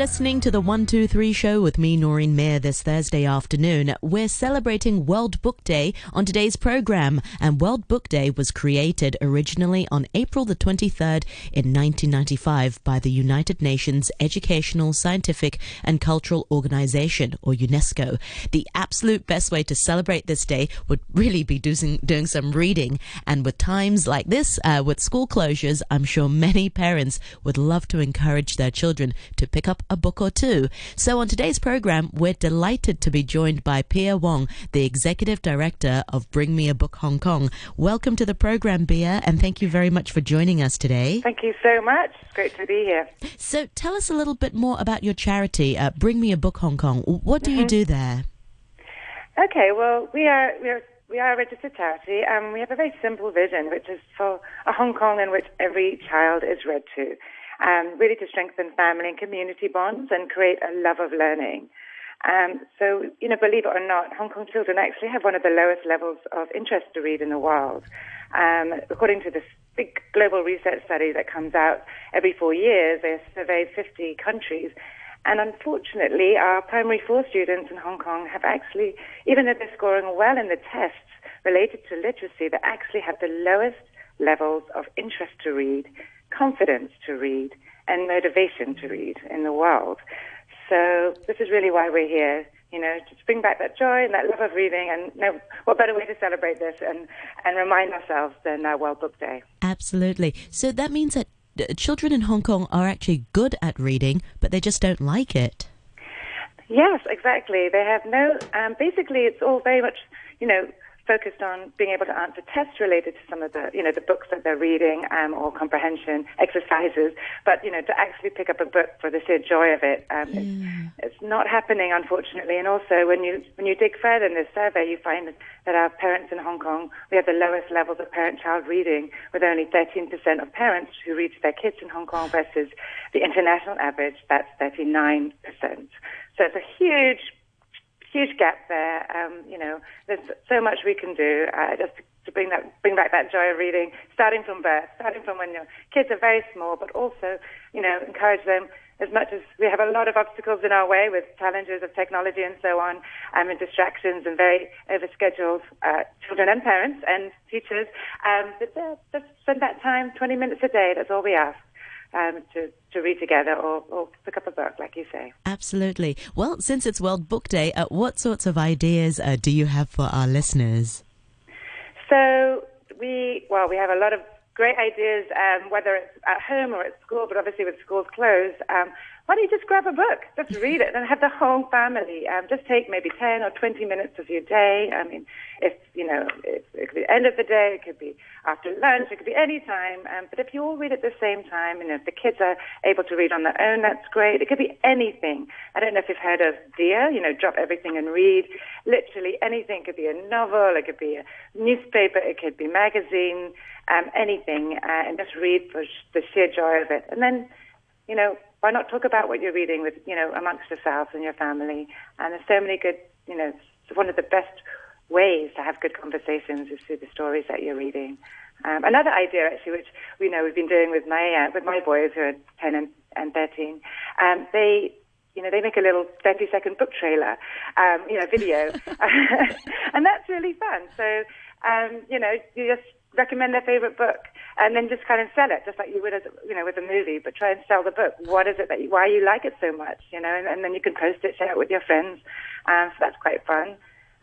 listening to the 123 show with me, Noreen Mayer, this Thursday afternoon. We're celebrating World Book Day on today's program, and World Book Day was created originally on April the 23rd in 1995 by the United Nations Educational, Scientific, and Cultural Organization, or UNESCO. The absolute best way to celebrate this day would really be doing, doing some reading, and with times like this, uh, with school closures, I'm sure many parents would love to encourage their children to pick up a book or two. So on today's program, we're delighted to be joined by Pia Wong, the Executive Director of Bring Me a Book Hong Kong. Welcome to the program, Pia, and thank you very much for joining us today. Thank you so much. It's great to be here. So tell us a little bit more about your charity, uh, Bring Me a Book Hong Kong. What do mm-hmm. you do there? Okay, well, we are we are we are a registered charity, and we have a very simple vision, which is for a Hong Kong in which every child is read to um, really to strengthen family and community bonds and create a love of learning. Um, so, you know, believe it or not, Hong Kong children actually have one of the lowest levels of interest to read in the world. Um, according to this big global research study that comes out every four years, they surveyed 50 countries. And unfortunately, our primary four students in Hong Kong have actually, even though they're scoring well in the tests related to literacy, they actually have the lowest levels of interest to read confidence to read and motivation to read in the world. So this is really why we're here, you know, to bring back that joy and that love of reading. And no, what better way to celebrate this and, and remind ourselves than uh, World Book Day? Absolutely. So that means that uh, children in Hong Kong are actually good at reading, but they just don't like it. Yes, exactly. They have no, um, basically, it's all very much, you know, focused on being able to answer tests related to some of the, you know, the books that they're reading um, or comprehension exercises. But, you know, to actually pick up a book for the sheer joy of it, um, yeah. it's, it's, not happening, unfortunately. And also, when you when you dig further in this survey, you find that our parents in Hong Kong, we have the lowest levels of parent-child reading, with only 13% of parents who read to their kids in Hong Kong versus the international average, that's 39%. So it's a huge huge gap there. Um, you know, there's so much we can do uh, just to, bring that bring back that joy of reading, starting from birth, starting from when your kids are very small, but also, you know, encourage them as much as we have a lot of obstacles in our way with challenges of technology and so on, um, and distractions and very overscheduled uh, children and parents and teachers. Um, but uh, just spend that time, 20 minutes a day. That's all we ask um, to, to read together or, or pick up a book, like you say. Absolutely. Well, since it's World Book Day, uh, what sorts of ideas uh, do you have for our listeners? So we, well, we have a lot of great ideas, um, whether it's at home or at school, but obviously with schools closed. Um, why don't you just grab a book, just read it, and have the whole family. Um, just take maybe 10 or 20 minutes of your day. I mean, if, you know, it, it could be end of the day, it could be after lunch, it could be any time. Um, but if you all read at the same time, know, if the kids are able to read on their own, that's great. It could be anything. I don't know if you've heard of DEAR, you know, drop everything and read. Literally anything. It could be a novel, it could be a newspaper, it could be magazine, um, anything, uh, and just read for the sheer joy of it. And then, you know, why not talk about what you're reading with, you know, amongst yourselves and your family? And there's so many good, you know, one of the best ways to have good conversations is through the stories that you're reading. Um, another idea, actually, which we know we've been doing with my uh, with my boys who are 10 and, and 13, um, they you know, they make a little 30 second book trailer, um, you know, video. and that's really fun. So, um, you know, you just recommend their favorite book and then just kind of sell it, just like you would, as, you know, with a movie. But try and sell the book. What is it that you, why you like it so much, you know? And, and then you can post it, share it with your friends. Um, so that's quite fun.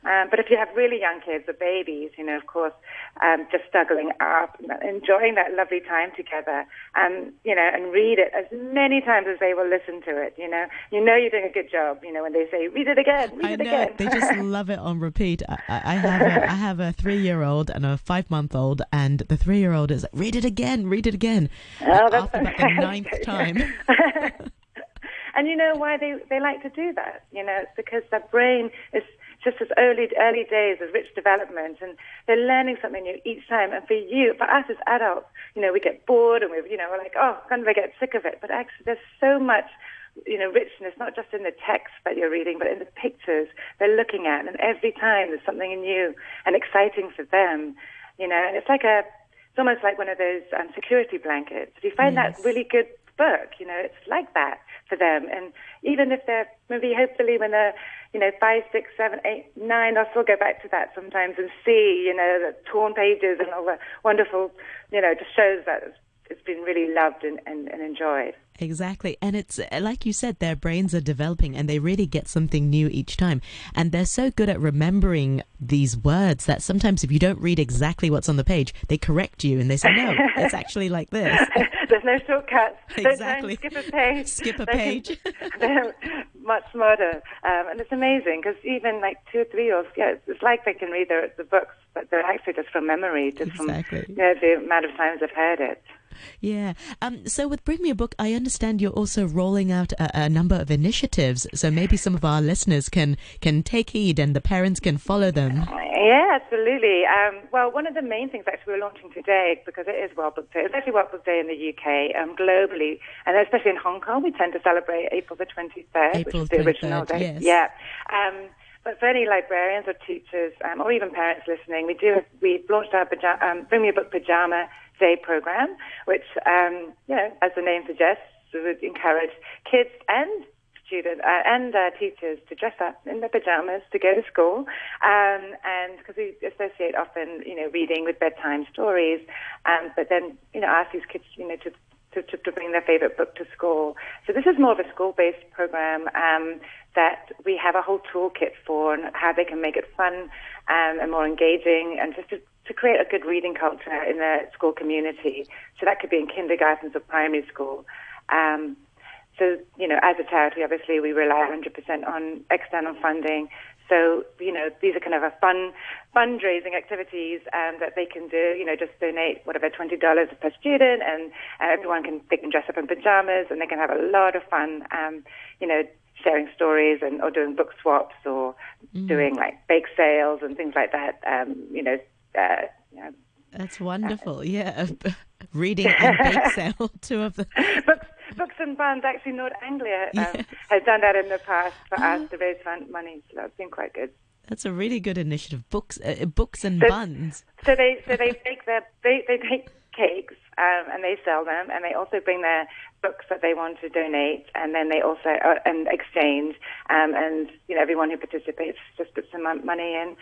Um, but if you have really young kids or babies, you know, of course, um, just snuggling up, enjoying that lovely time together, and you know, and read it as many times as they will listen to it. You know, you know you're doing a good job. You know, when they say read it again, read I it know, again. they just love it on repeat. I, I have a, I have a three year old and a five month old, and the three year old is like, read it again, read it again. Oh, that's after about the ninth time. and you know why they they like to do that? You know, it's because their brain is just as early early days of rich development, and they're learning something new each time. And for you, for us as adults, you know, we get bored and we, you know, we're like, oh, kind of get sick of it. But actually, there's so much you know, richness, not just in the text that you're reading, but in the pictures they're looking at. And every time there's something new and exciting for them, you know, and it's like a, it's almost like one of those um, security blankets. If you find yes. that really good book, you know, it's like that for them. And even if they're maybe hopefully when they're you know five, six, seven, eight, nine, I'll still go back to that sometimes and see you know the torn pages and all the wonderful you know just shows that it's been really loved and, and, and enjoyed. Exactly. And it's uh, like you said, their brains are developing and they really get something new each time. And they're so good at remembering these words that sometimes if you don't read exactly what's on the page, they correct you and they say, no, it's actually like this. There's no shortcuts. Exactly. skip a page. skip a page. Much smarter. Um, and it's amazing because even like two or three year olds, yeah, it's like they can read the, the books, but they're actually just from memory, just exactly. from you know, the amount of times they've heard it. Yeah. Um, so with Bring Me a Book, I understand you're also rolling out a, a, number of initiatives. So maybe some of our listeners can can take heed and the parents can follow them. Yeah, absolutely. Um, well, one of the main things actually we're launching today, because it is World Book Day, it's actually World Book Day in the UK, um, globally, and especially in Hong Kong, we tend to celebrate April the 23rd, April which is the original day. Yes. Yeah. Um, but for any librarians or teachers, um, or even parents listening, we do we've launched our pajama, um, Bring Me a Book Pajama Day program, which, um, you know, as the name suggests, would encourage kids and students uh, and uh, teachers to dress up in their pajamas to go to school, um, and because we associate often, you know, reading with bedtime stories, um, but then, you know, ask these kids, you know, to to, to, bring their favorite book to school. So this is more of a school-based program um, that we have a whole toolkit for and how they can make it fun um, and more engaging and just to to create a good reading culture in the school community. So that could be in kindergartens or primary school. Um, so, you know, as a charity, obviously, we rely 100% on external funding. So, you know, these are kind of a fun fundraising activities um, that they can do. You know, just donate whatever twenty dollars per student, and uh, everyone can they can dress up in pajamas, and they can have a lot of fun. Um, you know, sharing stories and or doing book swaps or mm. doing like bake sales and things like that. Um, you know, uh, That's wonderful. Uh, yeah. Reading and bake sale, two of them. Books and buns. Actually, Nord Anglia um, yeah. has done that in the past for us to raise fund money. So that's been quite good. That's a really good initiative. Books, uh, books and so, buns. So they so they bake their they they bake cakes um, and they sell them, and they also bring their books that they want to donate, and then they also uh, and exchange, um, and you know everyone who participates just puts some money in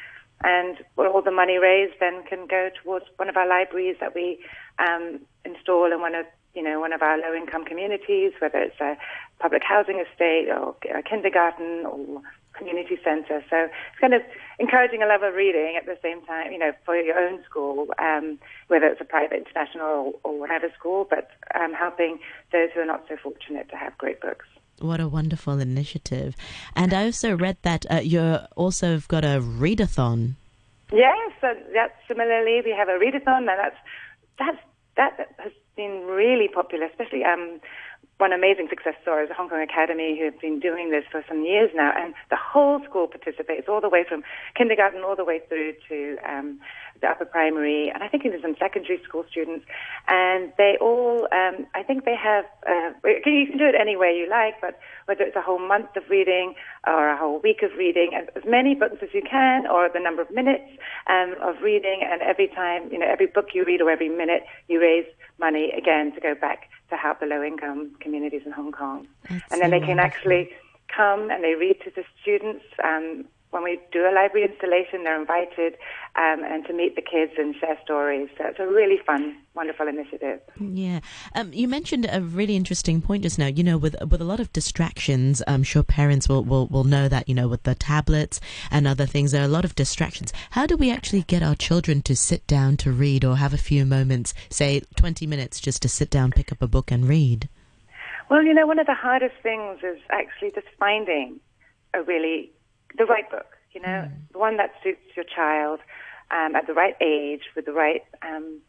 and all the money raised then can go towards one of our libraries that we um, install in one of you know one of our low income communities, whether it's a public housing estate or a kindergarten or community centre. So it's kind of encouraging a love of reading at the same time, you know, for your own school, um, whether it's a private, international, or, or whatever school, but um, helping those who are not so fortunate to have great books. What a wonderful initiative. And I also read that uh, you also have got a readathon. Yes, uh, that's similarly we have a readathon, and that's that's that has been really popular, especially um, one amazing success story is the Hong Kong Academy, who have been doing this for some years now, and the whole school participates, all the way from kindergarten all the way through to um, the upper primary, and I think even some secondary school students. And they all, um, I think they have, uh, you can do it any way you like, but whether it's a whole month of reading or a whole week of reading, as many books as you can, or the number of minutes um, of reading, and every time, you know, every book you read or every minute, you raise money again to go back to help the low income communities in Hong Kong. That's and then so they can wonderful. actually come and they read to the students. Um, when we do a library installation, they're invited um, and to meet the kids and share stories. So it's a really fun, wonderful initiative. Yeah, um, you mentioned a really interesting point just now. You know, with with a lot of distractions, I'm sure parents will, will will know that. You know, with the tablets and other things, there are a lot of distractions. How do we actually get our children to sit down to read or have a few moments, say 20 minutes, just to sit down, pick up a book, and read? Well, you know, one of the hardest things is actually just finding a really the right book. You know, mm. the one that suits your child um, at the right age with the right um,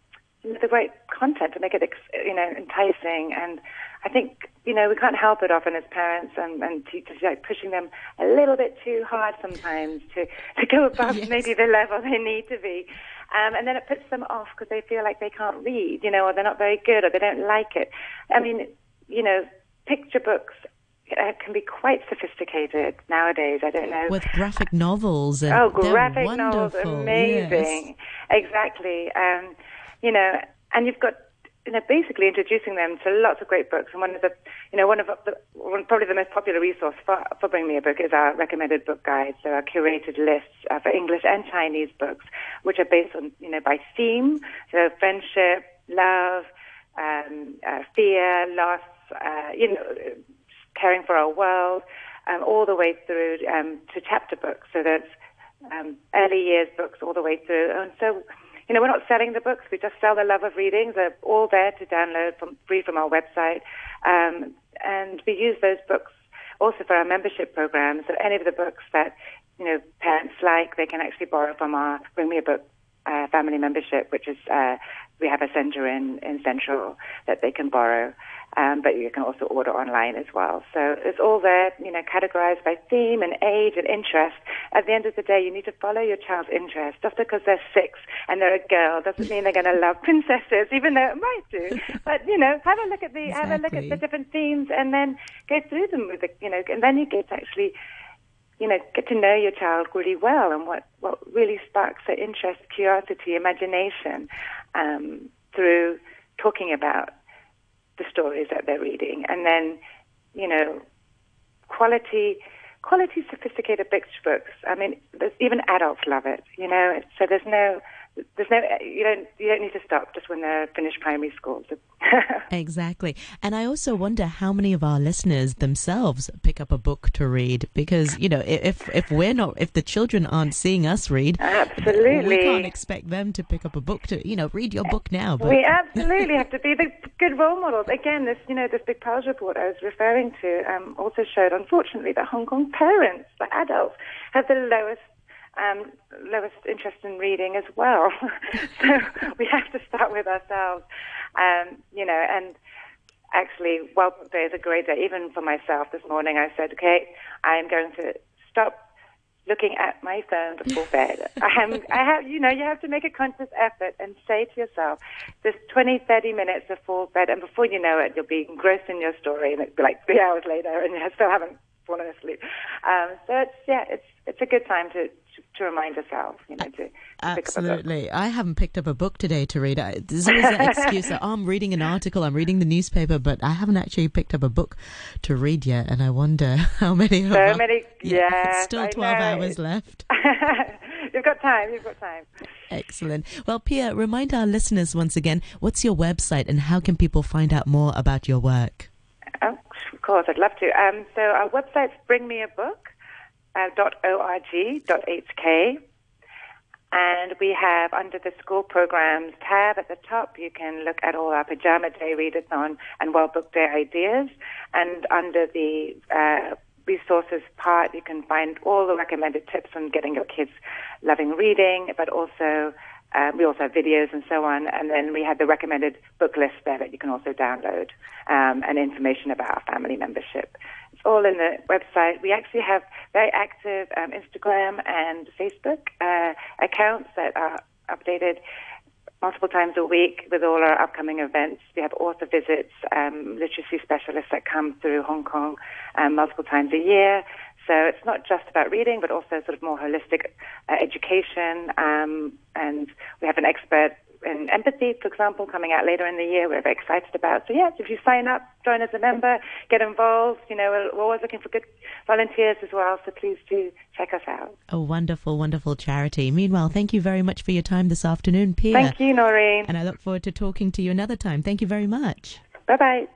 the right content to make it you know enticing. And I think you know we can't help it often as parents and, and teachers like pushing them a little bit too hard sometimes to to go above yes. maybe the level they need to be. Um, and then it puts them off because they feel like they can't read, you know, or they're not very good, or they don't like it. I mean, you know, picture books uh, can be quite sophisticated nowadays. I don't know. With graphic novels. And oh, graphic novels, amazing. Yes. Exactly. Um, you know, and you've got you know, basically introducing them to lots of great books. And one of the, you know, one of the, one, probably the most popular resource for, for Bring Me a Book is our recommended book guide. So our curated lists uh, for English and Chinese books, which are based on, you know, by theme. So friendship, love, um, uh, fear, loss, uh, you know, caring for our world, um, all the way through um, to chapter books. So that's um, early years books all the way through. And so you know, we're not selling the books. We just sell the love of reading. They're all there to download from free from our website. Um, and we use those books also for our membership program. So any of the books that, you know, parents like, they can actually borrow from our Bring Me a Book uh, family membership, which is, uh, we have a center in, in Central that they can borrow um, but you can also order online as well. So it's all there, you know, categorized by theme and age and interest. At the end of the day, you need to follow your child's interest. Just because they're six and they're a girl doesn't mean they're going to love princesses, even though it might do. But you know, have a look at the exactly. have a look at the different themes and then go through them with the, you know, and then you get to actually you know, get to know your child really well and what, what really sparks their interest, curiosity, imagination um, through talking about the stories that they're reading, and then you know quality quality sophisticated books. I mean, even adults love it. You know, so there's no there's no you don't you don't need to stop just when they're finished primary school. exactly, and I also wonder how many of our listeners themselves pick up a book to read because you know if if we're not if the children aren't seeing us read, absolutely we can't expect them to pick up a book to you know read your book now. But. We absolutely have to be the good role models. Again, this you know this big PIRLS report I was referring to um, also showed unfortunately that Hong Kong parents, the adults, have the lowest um, lowest interest in reading as well. so we have to start with ourselves, um, you know, and actually, Book Day is a great day. Even for myself this morning, I said, okay, I am going to stop looking at my phone before bed. I am, I have, you know, you have to make a conscious effort and say to yourself, this 20, 30 minutes before bed, and before you know it, you'll be engrossed in your story, and it'll be like three hours later, and you still haven't fallen asleep. Um, so it's, yeah, it's, it's a good time to, to remind ourselves, you know, to, Absolutely. I haven't picked up a book today to read. I, there's always an excuse that oh, I'm reading an article, I'm reading the newspaper, but I haven't actually picked up a book to read yet. And I wonder how many. So many. Yeah. still 12 hours left. you've got time. You've got time. Excellent. Well, Pia, remind our listeners once again what's your website and how can people find out more about your work? Oh, of course, I'd love to. Um, so our website's Bring Me a Book uh, .org.hk. And we have under the school programs tab at the top, you can look at all our pajama day readathon and well Book Day ideas. And under the uh, resources part, you can find all the recommended tips on getting your kids loving reading, but also uh, we also have videos and so on. And then we have the recommended book list there that you can also download um, and information about our family membership all in the website. We actually have very active um, Instagram and Facebook uh, accounts that are updated multiple times a week with all our upcoming events. We have author visits, um, literacy specialists that come through Hong Kong um, multiple times a year. So it's not just about reading, but also sort of more holistic uh, education. Um, and we have an expert and empathy, for example, coming out later in the year. We're very excited about. So yes, if you sign up, join as a member, get involved. You know, we're, we're always looking for good volunteers as well. So please do check us out. A wonderful, wonderful charity. Meanwhile, thank you very much for your time this afternoon, Pia. Thank you, Noreen. And I look forward to talking to you another time. Thank you very much. Bye bye.